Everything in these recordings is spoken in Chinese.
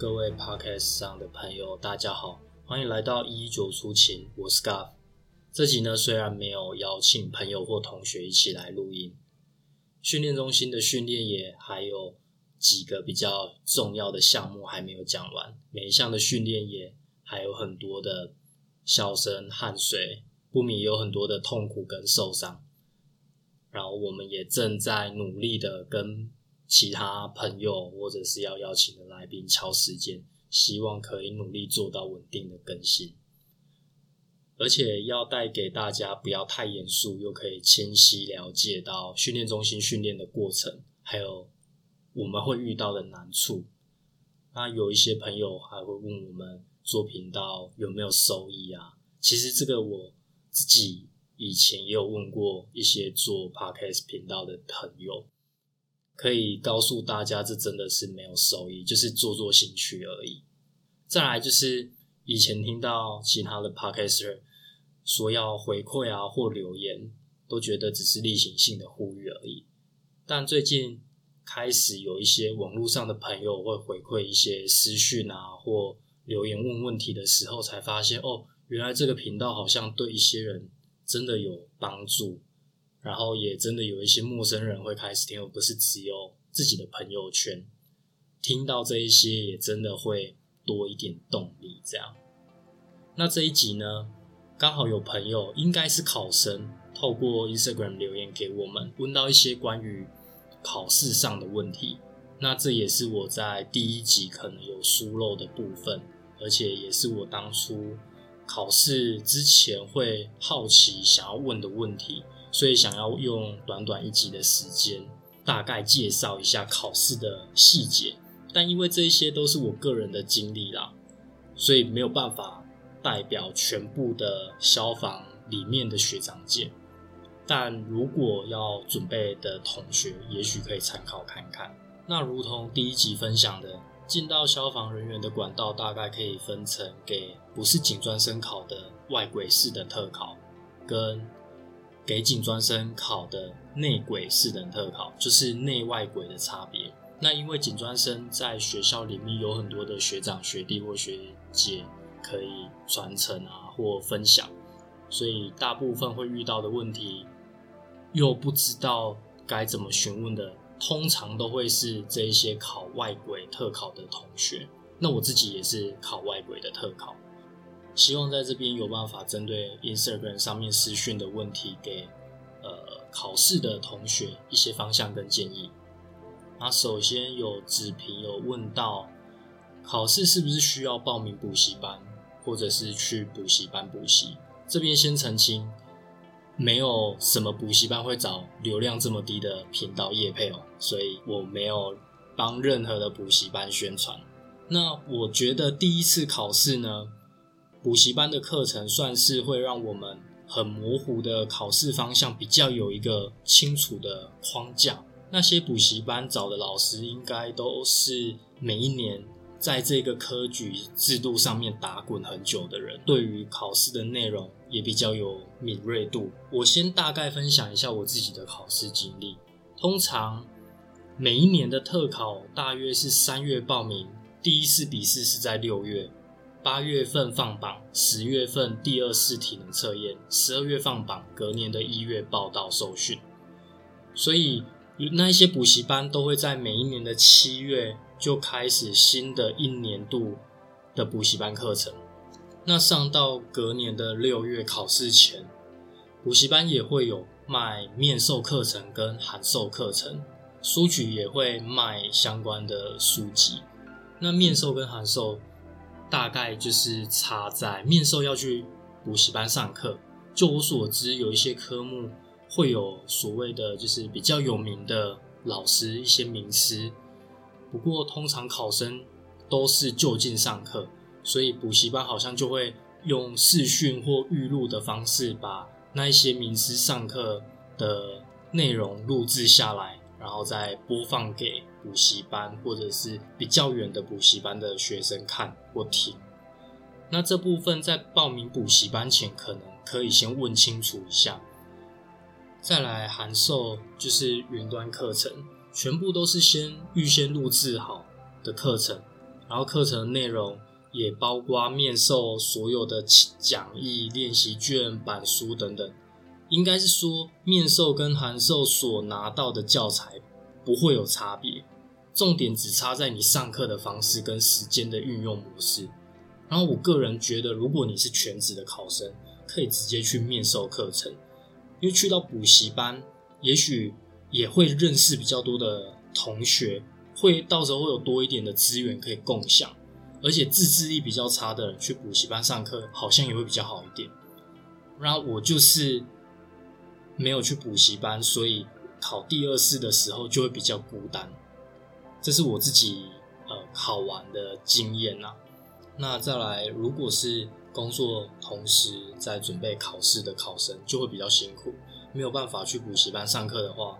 各位 Podcast 上的朋友，大家好，欢迎来到一九出勤，我是 Scar。这集呢，虽然没有邀请朋友或同学一起来录音，训练中心的训练也还有几个比较重要的项目还没有讲完，每一项的训练也还有很多的笑声、汗水，不免有很多的痛苦跟受伤。然后我们也正在努力的跟其他朋友或者是要邀请的来宾敲时间，希望可以努力做到稳定的更新，而且要带给大家不要太严肃，又可以清晰了解到训练中心训练的过程，还有我们会遇到的难处。那有一些朋友还会问我们做频道有没有收益啊？其实这个我自己。以前也有问过一些做 podcast 频道的朋友，可以告诉大家，这真的是没有收益，就是做做兴趣而已。再来就是以前听到其他的 podcaster 说要回馈啊或留言，都觉得只是例行性的呼吁而已。但最近开始有一些网络上的朋友会回馈一些私讯啊或留言问问题的时候，才发现哦，原来这个频道好像对一些人。真的有帮助，然后也真的有一些陌生人会开始听，而不是只有自己的朋友圈听到这一些，也真的会多一点动力。这样，那这一集呢，刚好有朋友应该是考生，透过 Instagram 留言给我们，问到一些关于考试上的问题。那这也是我在第一集可能有疏漏的部分，而且也是我当初。考试之前会好奇想要问的问题，所以想要用短短一集的时间，大概介绍一下考试的细节。但因为这些都是我个人的经历啦，所以没有办法代表全部的消防里面的学长姐。但如果要准备的同学，也许可以参考看看。那如同第一集分享的。进到消防人员的管道，大概可以分成给不是警专生考的外轨式的特考，跟给警专生考的内轨四等特考，就是内外轨的差别。那因为警专生在学校里面有很多的学长学弟或学姐可以传承啊或分享，所以大部分会遇到的问题，又不知道该怎么询问的。通常都会是这一些考外轨特考的同学，那我自己也是考外轨的特考，希望在这边有办法针对 Instagram 上面私讯的问题，给呃考试的同学一些方向跟建议。那首先有子平有问到，考试是不是需要报名补习班，或者是去补习班补习？这边先澄清。没有什么补习班会找流量这么低的频道业配哦，所以我没有帮任何的补习班宣传。那我觉得第一次考试呢，补习班的课程算是会让我们很模糊的考试方向比较有一个清楚的框架。那些补习班找的老师应该都是每一年。在这个科举制度上面打滚很久的人，对于考试的内容也比较有敏锐度。我先大概分享一下我自己的考试经历。通常每一年的特考大约是三月报名，第一次笔试是在六月，八月份放榜，十月份第二次体能测验，十二月放榜，隔年的一月报到受训。所以那一些补习班都会在每一年的七月。就开始新的一年度的补习班课程。那上到隔年的六月考试前，补习班也会有卖面授课程跟函授课程，书局也会卖相关的书籍。那面授跟函授大概就是差在面授要去补习班上课。就我所知，有一些科目会有所谓的就是比较有名的老师，一些名师。不过，通常考生都是就近上课，所以补习班好像就会用视讯或预录的方式，把那一些名师上课的内容录制下来，然后再播放给补习班或者是比较远的补习班的学生看或听。那这部分在报名补习班前，可能可以先问清楚一下。再来函授就是云端课程。全部都是先预先录制好的课程，然后课程内容也包括面授所有的讲义、练习卷、板书等等。应该是说，面授跟函授所拿到的教材不会有差别，重点只差在你上课的方式跟时间的运用模式。然后我个人觉得，如果你是全职的考生，可以直接去面授课程，因为去到补习班，也许也会认识比较多的同学，会到时候会有多一点的资源可以共享，而且自制力比较差的人去补习班上课，好像也会比较好一点。然后我就是。没有去补习班，所以考第二次的时候就会比较孤单。这是我自己呃考完的经验呐。那再来，如果是工作同时在准备考试的考生，就会比较辛苦，没有办法去补习班上课的话，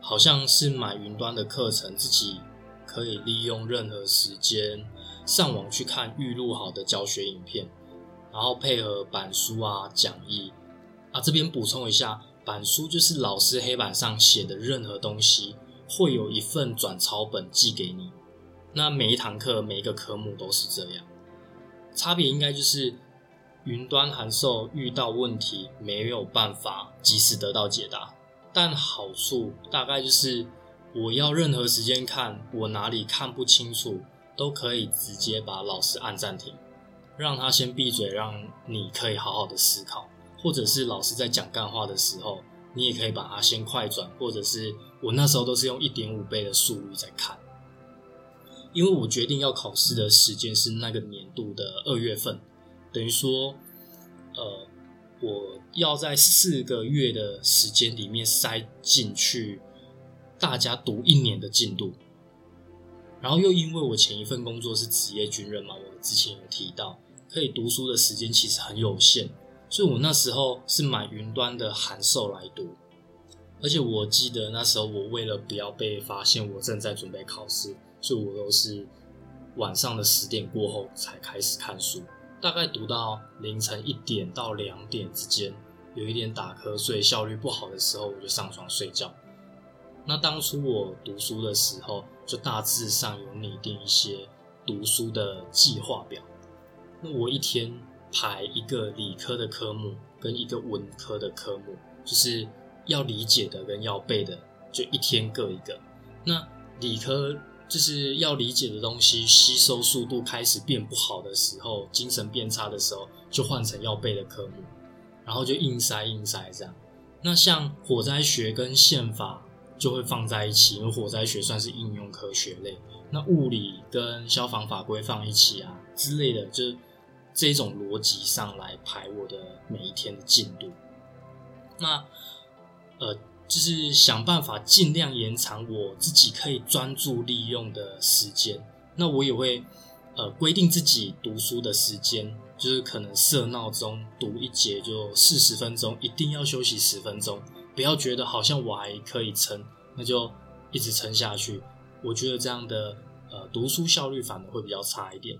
好像是买云端的课程，自己可以利用任何时间上网去看预录好的教学影片，然后配合板书啊讲义。啊，这边补充一下，板书就是老师黑板上写的任何东西，会有一份转抄本寄给你。那每一堂课、每一个科目都是这样，差别应该就是云端函授遇到问题没有办法及时得到解答，但好处大概就是我要任何时间看，我哪里看不清楚，都可以直接把老师按暂停，让他先闭嘴，让你可以好好的思考。或者是老师在讲干话的时候，你也可以把它先快转，或者是我那时候都是用一点五倍的速率在看，因为我决定要考试的时间是那个年度的二月份，等于说，呃，我要在四个月的时间里面塞进去大家读一年的进度，然后又因为我前一份工作是职业军人嘛，我之前有提到，可以读书的时间其实很有限。所以我那时候是买云端的函授来读，而且我记得那时候我为了不要被发现我正在准备考试，所以我都是晚上的十点过后才开始看书，大概读到凌晨一点到两点之间，有一点打瞌睡、效率不好的时候，我就上床睡觉。那当初我读书的时候，就大致上有拟定一些读书的计划表。那我一天。排一个理科的科目跟一个文科的科目，就是要理解的跟要背的，就一天各一个。那理科就是要理解的东西，吸收速度开始变不好的时候，精神变差的时候，就换成要背的科目，然后就硬塞硬塞这样。那像火灾学跟宪法就会放在一起，因为火灾学算是应用科学类，那物理跟消防法规放一起啊之类的，就。这种逻辑上来排我的每一天的进度，那呃，就是想办法尽量延长我自己可以专注利用的时间。那我也会呃规定自己读书的时间，就是可能设闹钟读一节就四十分钟，一定要休息十分钟，不要觉得好像我还可以撑，那就一直撑下去。我觉得这样的呃读书效率反而会比较差一点。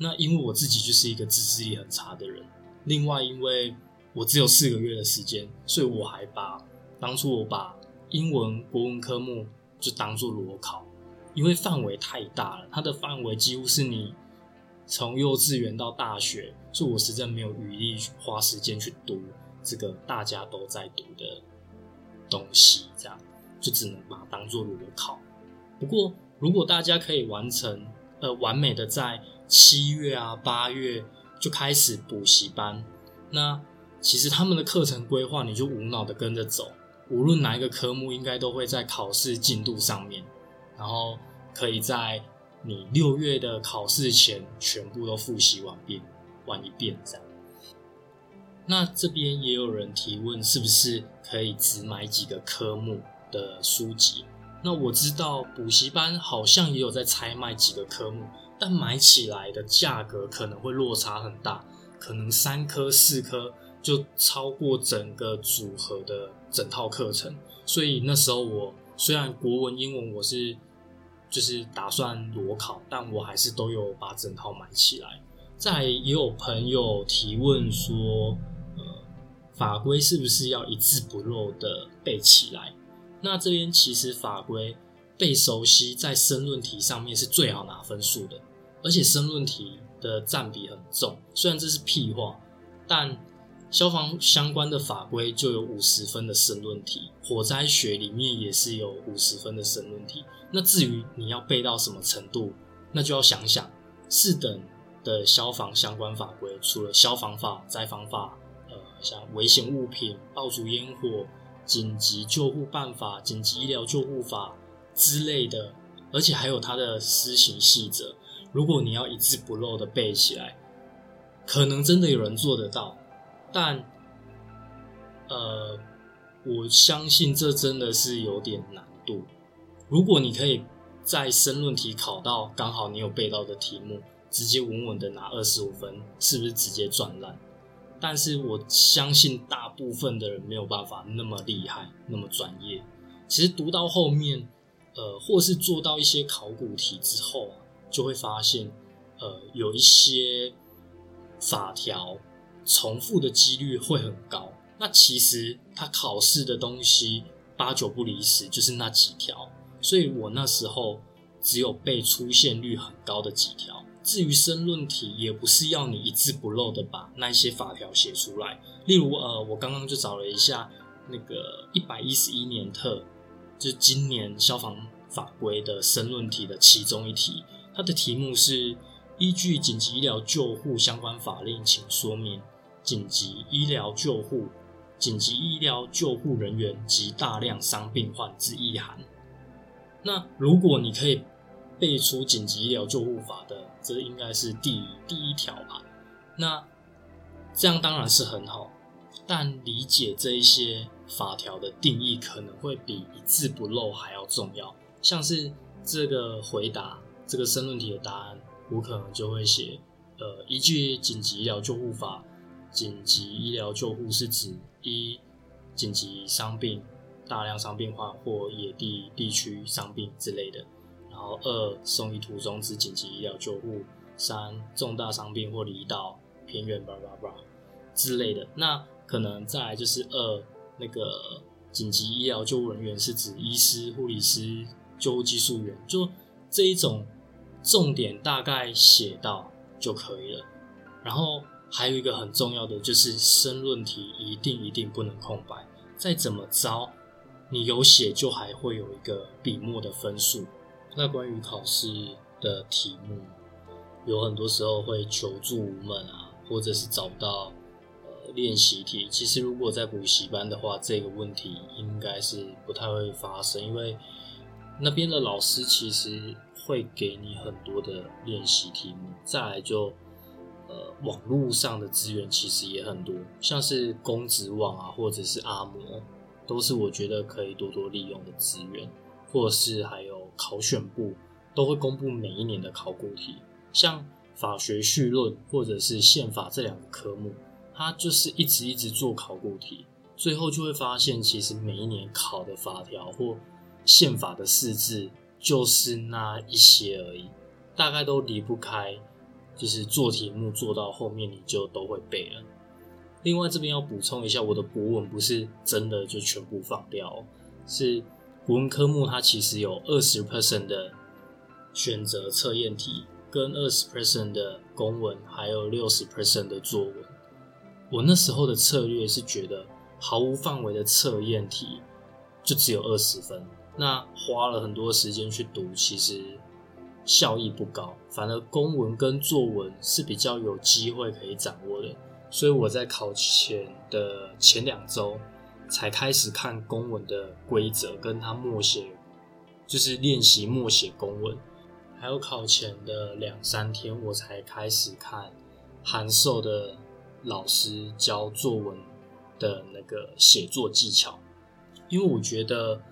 那因为我自己就是一个自制力很差的人，另外因为我只有四个月的时间，所以我还把当初我把英文国文科目就当做裸考，因为范围太大了，它的范围几乎是你从幼稚园到大学，所以我实在没有余力花时间去读这个大家都在读的东西，这样就只能把它当做裸考。不过如果大家可以完成，呃，完美的在。七月啊，八月就开始补习班。那其实他们的课程规划，你就无脑的跟着走，无论哪一个科目，应该都会在考试进度上面，然后可以在你六月的考试前全部都复习完遍，完一遍这样。那这边也有人提问，是不是可以只买几个科目的书籍？那我知道补习班好像也有在拆卖几个科目。但买起来的价格可能会落差很大，可能三颗四颗就超过整个组合的整套课程。所以那时候我虽然国文、英文我是就是打算裸考，但我还是都有把整套买起来。再也有朋友提问说，呃，法规是不是要一字不漏的背起来？那这边其实法规。背熟悉在申论题上面是最好拿分数的，而且申论题的占比很重。虽然这是屁话，但消防相关的法规就有五十分的申论题，火灾学里面也是有五十分的申论题。那至于你要背到什么程度，那就要想想四等的消防相关法规，除了消防法、灾防法，呃，像危险物品、爆竹烟火、紧急救护办法、紧急医疗救护法之类的，而且还有它的施行细则。如果你要一字不漏的背起来，可能真的有人做得到。但，呃，我相信这真的是有点难度。如果你可以在申论题考到刚好你有背到的题目，直接稳稳的拿二十五分，是不是直接赚烂？但是我相信大部分的人没有办法那么厉害，那么专业。其实读到后面，呃，或是做到一些考古题之后，就会发现，呃，有一些法条。重复的几率会很高。那其实他考试的东西八九不离十，就是那几条。所以我那时候只有背出现率很高的几条。至于申论题，也不是要你一字不漏的把那些法条写出来。例如，呃，我刚刚就找了一下那个一百一十一年特，就是今年消防法规的申论题的其中一题，它的题目是依据紧急医疗救护相关法令，请说明。紧急医疗救护、紧急医疗救护人员及大量伤病患之意涵。那如果你可以背出紧急医疗救护法的，这应该是第第一条吧？那这样当然是很好，但理解这一些法条的定义可能会比一字不漏还要重要。像是这个回答这个申论题的答案，我可能就会写：呃，依据紧急医疗救护法。紧急医疗救护是指一紧急伤病、大量伤病患或野地地区伤病之类的；然后二送医途中之紧急医疗救护；三重大伤病或离岛偏远叭叭叭之类的。那可能再来就是二那个紧急医疗救护人员是指医师、护理师、救护技术员，就这一种重点大概写到就可以了。然后。还有一个很重要的就是申论题一定一定不能空白，再怎么着，你有写就还会有一个笔墨的分数。那关于考试的题目，有很多时候会求助无门啊，或者是找不到呃练习题。其实如果在补习班的话，这个问题应该是不太会发生，因为那边的老师其实会给你很多的练习题目。再来就。呃，网络上的资源其实也很多，像是公职网啊，或者是阿摩，都是我觉得可以多多利用的资源。或是还有考选部都会公布每一年的考古题，像法学绪论或者是宪法这两个科目，它就是一直一直做考古题，最后就会发现，其实每一年考的法条或宪法的四字就是那一些而已，大概都离不开。就是做题目做到后面你就都会背了。另外这边要补充一下，我的国文不是真的就全部放掉，是国文科目它其实有二十 percent 的选择测验题，跟二十 percent 的公文，还有六十 percent 的作文。我那时候的策略是觉得毫无范围的测验题就只有二十分，那花了很多时间去读，其实。效益不高，反而公文跟作文是比较有机会可以掌握的，所以我在考前的前两周才开始看公文的规则，跟他默写，就是练习默写公文。还有考前的两三天，我才开始看函授的老师教作文的那个写作技巧，因为我觉得，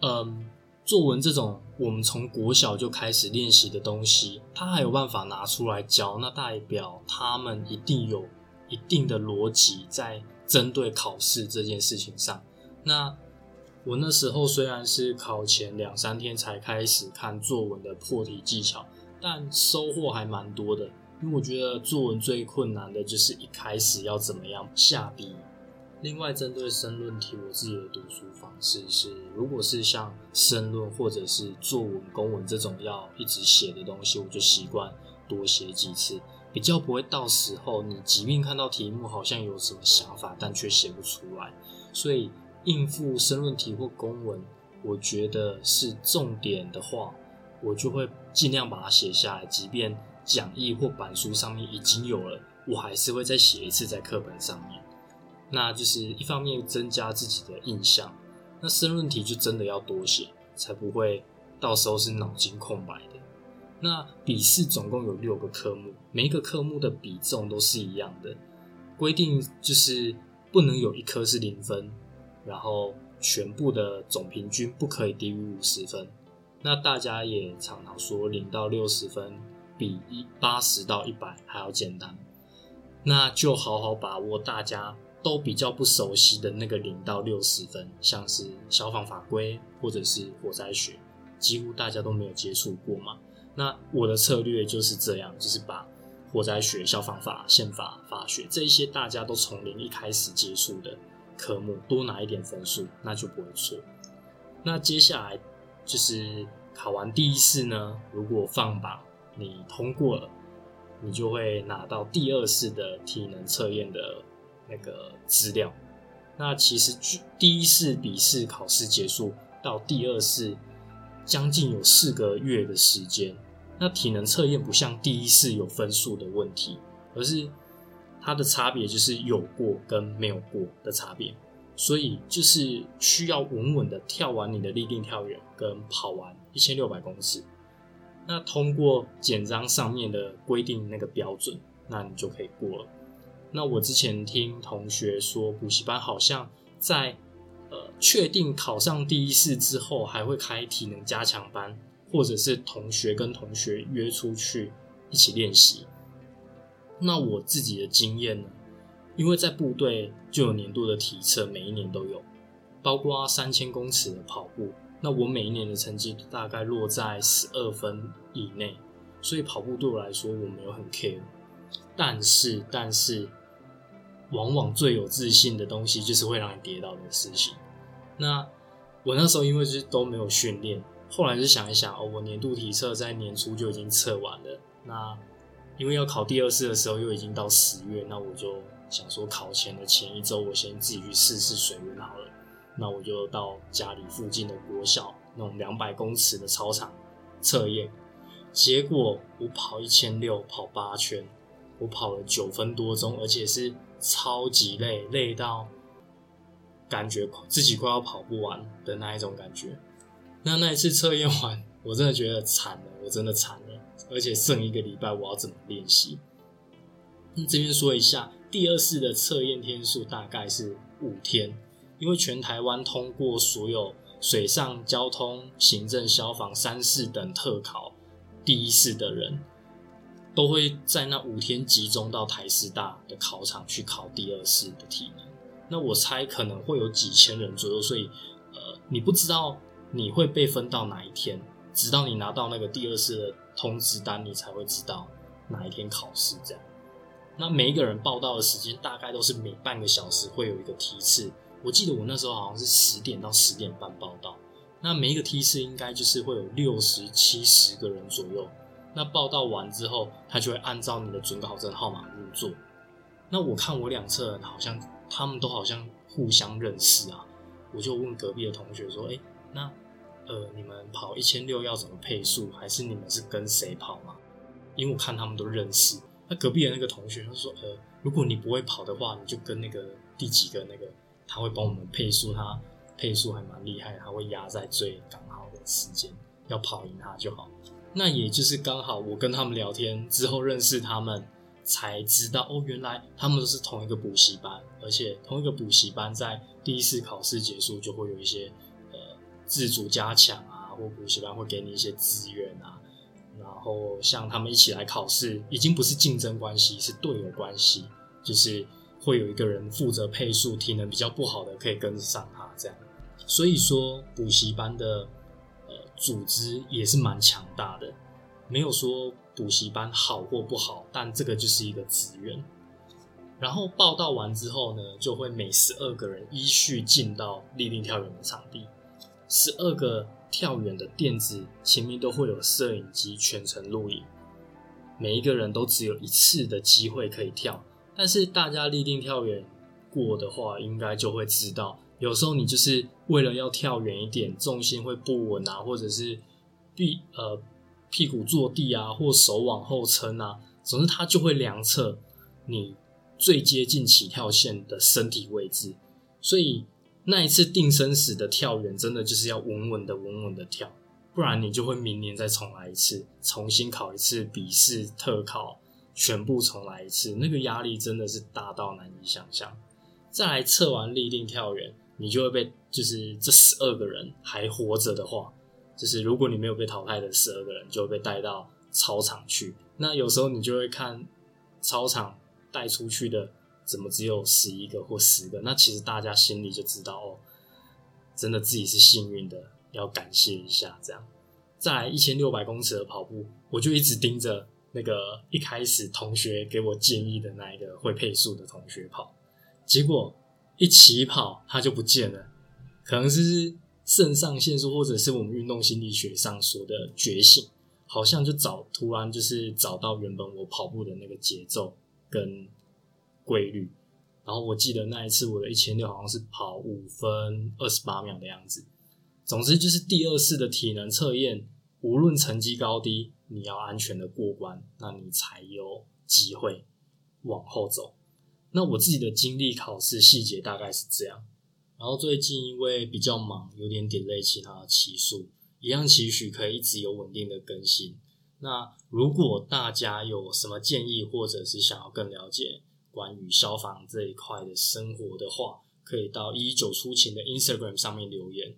嗯。作文这种我们从国小就开始练习的东西，他还有办法拿出来教，那代表他们一定有一定的逻辑在针对考试这件事情上。那我那时候虽然是考前两三天才开始看作文的破题技巧，但收获还蛮多的。因为我觉得作文最困难的就是一开始要怎么样下笔，另外，针对申论题，我自己的读书方式是，如果是像申论或者是作文、公文这种要一直写的东西，我就习惯多写几次，比较不会到时候你即便看到题目好像有什么想法，但却写不出来。所以应付申论题或公文，我觉得是重点的话，我就会尽量把它写下来，即便讲义或板书上面已经有了，我还是会再写一次在课本上面。那就是一方面增加自己的印象，那申论题就真的要多写，才不会到时候是脑筋空白的。那笔试总共有六个科目，每一个科目的比重都是一样的，规定就是不能有一科是零分，然后全部的总平均不可以低于五十分。那大家也常常说零到六十分比一八十到一百还要简单，那就好好把握大家。都比较不熟悉的那个零到六十分，像是消防法规或者是火灾学，几乎大家都没有接触过嘛。那我的策略就是这样，就是把火灾学、消防法、宪法、法学这一些大家都从零一开始接触的科目多拿一点分数，那就不会错。那接下来就是考完第一次呢，如果放榜你通过了，你就会拿到第二次的体能测验的。那个资料，那其实第一次笔试考试结束到第二次，将近有四个月的时间。那体能测验不像第一次有分数的问题，而是它的差别就是有过跟没有过的差别。所以就是需要稳稳的跳完你的立定跳远，跟跑完一千六百公尺。那通过简章上面的规定那个标准，那你就可以过了。那我之前听同学说，补习班好像在呃确定考上第一试之后，还会开体能加强班，或者是同学跟同学约出去一起练习。那我自己的经验呢，因为在部队就有年度的体测，每一年都有，包括三千公尺的跑步。那我每一年的成绩大概落在十二分以内，所以跑步对我来说我没有很 care。但是，但是。往往最有自信的东西，就是会让你跌倒的事情。那我那时候因为是都没有训练，后来就想一想，哦，我年度体测在年初就已经测完了。那因为要考第二次的时候，又已经到十月，那我就想说，考前的前一周，我先自己去试试水温好了。那我就到家里附近的国小那种两百公尺的操场测验，结果我跑一千六，跑八圈，我跑了九分多钟，而且是。超级累，累到感觉自己快要跑不完的那一种感觉。那那一次测验完，我真的觉得惨了，我真的惨了。而且剩一个礼拜，我要怎么练习？这边说一下，第二次的测验天数大概是五天，因为全台湾通过所有水上交通、行政、消防三试等特考第一试的人。都会在那五天集中到台师大的考场去考第二次的体能。那我猜可能会有几千人左右，所以呃，你不知道你会被分到哪一天，直到你拿到那个第二次的通知单，你才会知道哪一天考试。这样，那每一个人报到的时间大概都是每半个小时会有一个梯次。我记得我那时候好像是十点到十点半报到，那每一个梯次应该就是会有六十七十个人左右。那报道完之后，他就会按照你的准考证号码入座。那我看我两侧人好像他们都好像互相认识啊，我就问隔壁的同学说：“哎，那呃，你们跑一千六要怎么配速？还是你们是跟谁跑嘛？”因为我看他们都认识。那隔壁的那个同学他说：“呃，如果你不会跑的话，你就跟那个第几个那个，他会帮我们配速，他配速还蛮厉害，他会压在最刚好的时间，要跑赢他就好。”那也就是刚好，我跟他们聊天之后认识他们，才知道哦，原来他们都是同一个补习班，而且同一个补习班在第一次考试结束就会有一些呃自主加强啊，或补习班会给你一些资源啊，然后像他们一起来考试，已经不是竞争关系，是队友关系，就是会有一个人负责配速，体能比较不好的可以跟上他这样，所以说补习班的。组织也是蛮强大的，没有说补习班好或不好，但这个就是一个资源。然后报道完之后呢，就会每十二个人依序进到立定跳远的场地，十二个跳远的垫子前面都会有摄影机全程录影，每一个人都只有一次的机会可以跳，但是大家立定跳远过的话，应该就会知道，有时候你就是为了要跳远一点，重心会不稳啊，或者是屁呃屁股坐地啊，或手往后撑啊，总之它就会量测你。最接近起跳线的身体位置，所以那一次定生死的跳远，真的就是要稳稳的、稳稳的跳，不然你就会明年再重来一次，重新考一次笔试、特考，全部重来一次，那个压力真的是大到难以想象。再来测完立定跳远，你就会被就是这十二个人还活着的话，就是如果你没有被淘汰的十二个人，就会被带到操场去。那有时候你就会看操场。带出去的怎么只有十一个或十个？那其实大家心里就知道哦，真的自己是幸运的，要感谢一下。这样，再来一千六百公尺的跑步，我就一直盯着那个一开始同学给我建议的那一个会配速的同学跑，结果一起跑他就不见了，可能是肾上腺素或者是我们运动心理学上说的觉醒，好像就找突然就是找到原本我跑步的那个节奏。跟规律，然后我记得那一次我的一千六好像是跑五分二十八秒的样子。总之就是第二次的体能测验，无论成绩高低，你要安全的过关，那你才有机会往后走。那我自己的经历考试细节大概是这样。然后最近因为比较忙，有点点累，其他的期数一样期许可以一直有稳定的更新。那如果大家有什么建议，或者是想要更了解关于消防这一块的生活的话，可以到一九出勤的 Instagram 上面留言。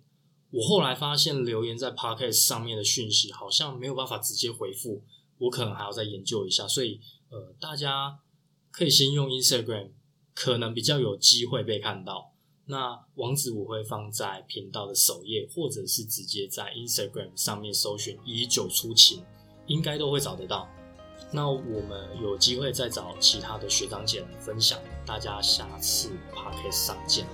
我后来发现留言在 Podcast 上面的讯息好像没有办法直接回复，我可能还要再研究一下。所以呃，大家可以先用 Instagram，可能比较有机会被看到。那网址我会放在频道的首页，或者是直接在 Instagram 上面搜寻以酒出勤。应该都会找得到。那我们有机会再找其他的学长姐来分享。大家下次 podcast 上见。